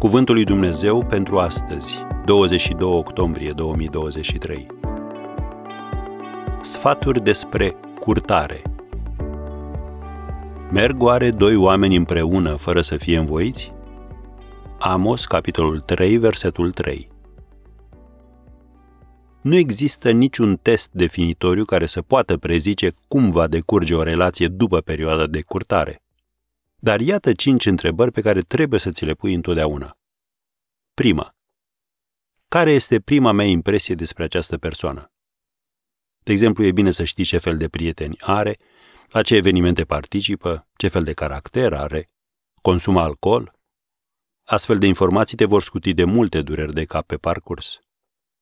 Cuvântul lui Dumnezeu pentru astăzi, 22 octombrie 2023. Sfaturi despre curtare. Merg oare doi oameni împreună fără să fie învoiți? Amos, capitolul 3, versetul 3. Nu există niciun test definitoriu care să poată prezice cum va decurge o relație după perioada de curtare. Dar iată cinci întrebări pe care trebuie să ți le pui întotdeauna. Prima. Care este prima mea impresie despre această persoană? De exemplu, e bine să știi ce fel de prieteni are, la ce evenimente participă, ce fel de caracter are, consumă alcool. Astfel de informații te vor scuti de multe dureri de cap pe parcurs.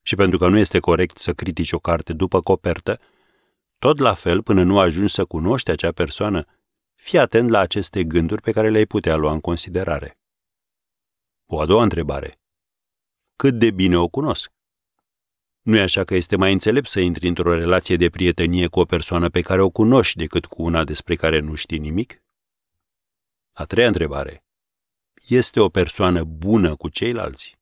Și pentru că nu este corect să critici o carte după copertă, tot la fel, până nu ajungi să cunoști acea persoană, fii atent la aceste gânduri pe care le-ai putea lua în considerare. O a doua întrebare. Cât de bine o cunosc? Nu e așa că este mai înțelept să intri într-o relație de prietenie cu o persoană pe care o cunoști decât cu una despre care nu știi nimic? A treia întrebare. Este o persoană bună cu ceilalți?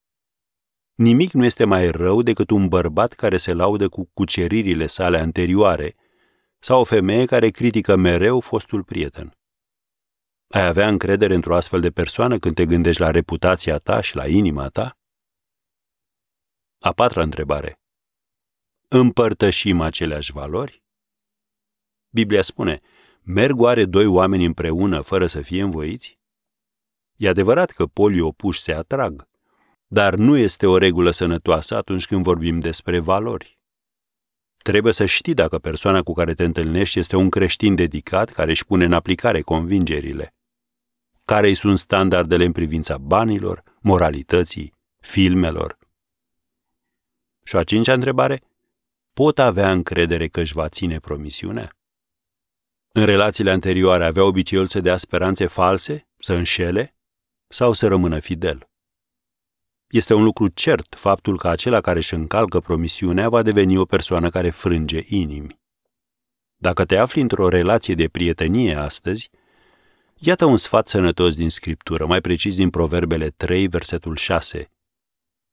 Nimic nu este mai rău decât un bărbat care se laudă cu cuceririle sale anterioare sau o femeie care critică mereu fostul prieten. Ai avea încredere într-o astfel de persoană când te gândești la reputația ta și la inima ta? A patra întrebare. Împărtășim aceleași valori? Biblia spune, merg oare doi oameni împreună fără să fie învoiți? E adevărat că polii opuși se atrag, dar nu este o regulă sănătoasă atunci când vorbim despre valori. Trebuie să știi dacă persoana cu care te întâlnești este un creștin dedicat care își pune în aplicare convingerile. Care îi sunt standardele în privința banilor, moralității, filmelor? Și a cincea întrebare, pot avea încredere că își va ține promisiunea? În relațiile anterioare avea obiceiul să dea speranțe false, să înșele sau să rămână fidel? Este un lucru cert faptul că acela care își încalcă promisiunea va deveni o persoană care frânge inimi. Dacă te afli într-o relație de prietenie astăzi, iată un sfat sănătos din Scriptură, mai precis din Proverbele 3, versetul 6.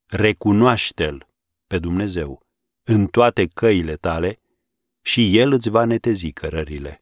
Recunoaște-L pe Dumnezeu în toate căile tale și El îți va netezi cărările.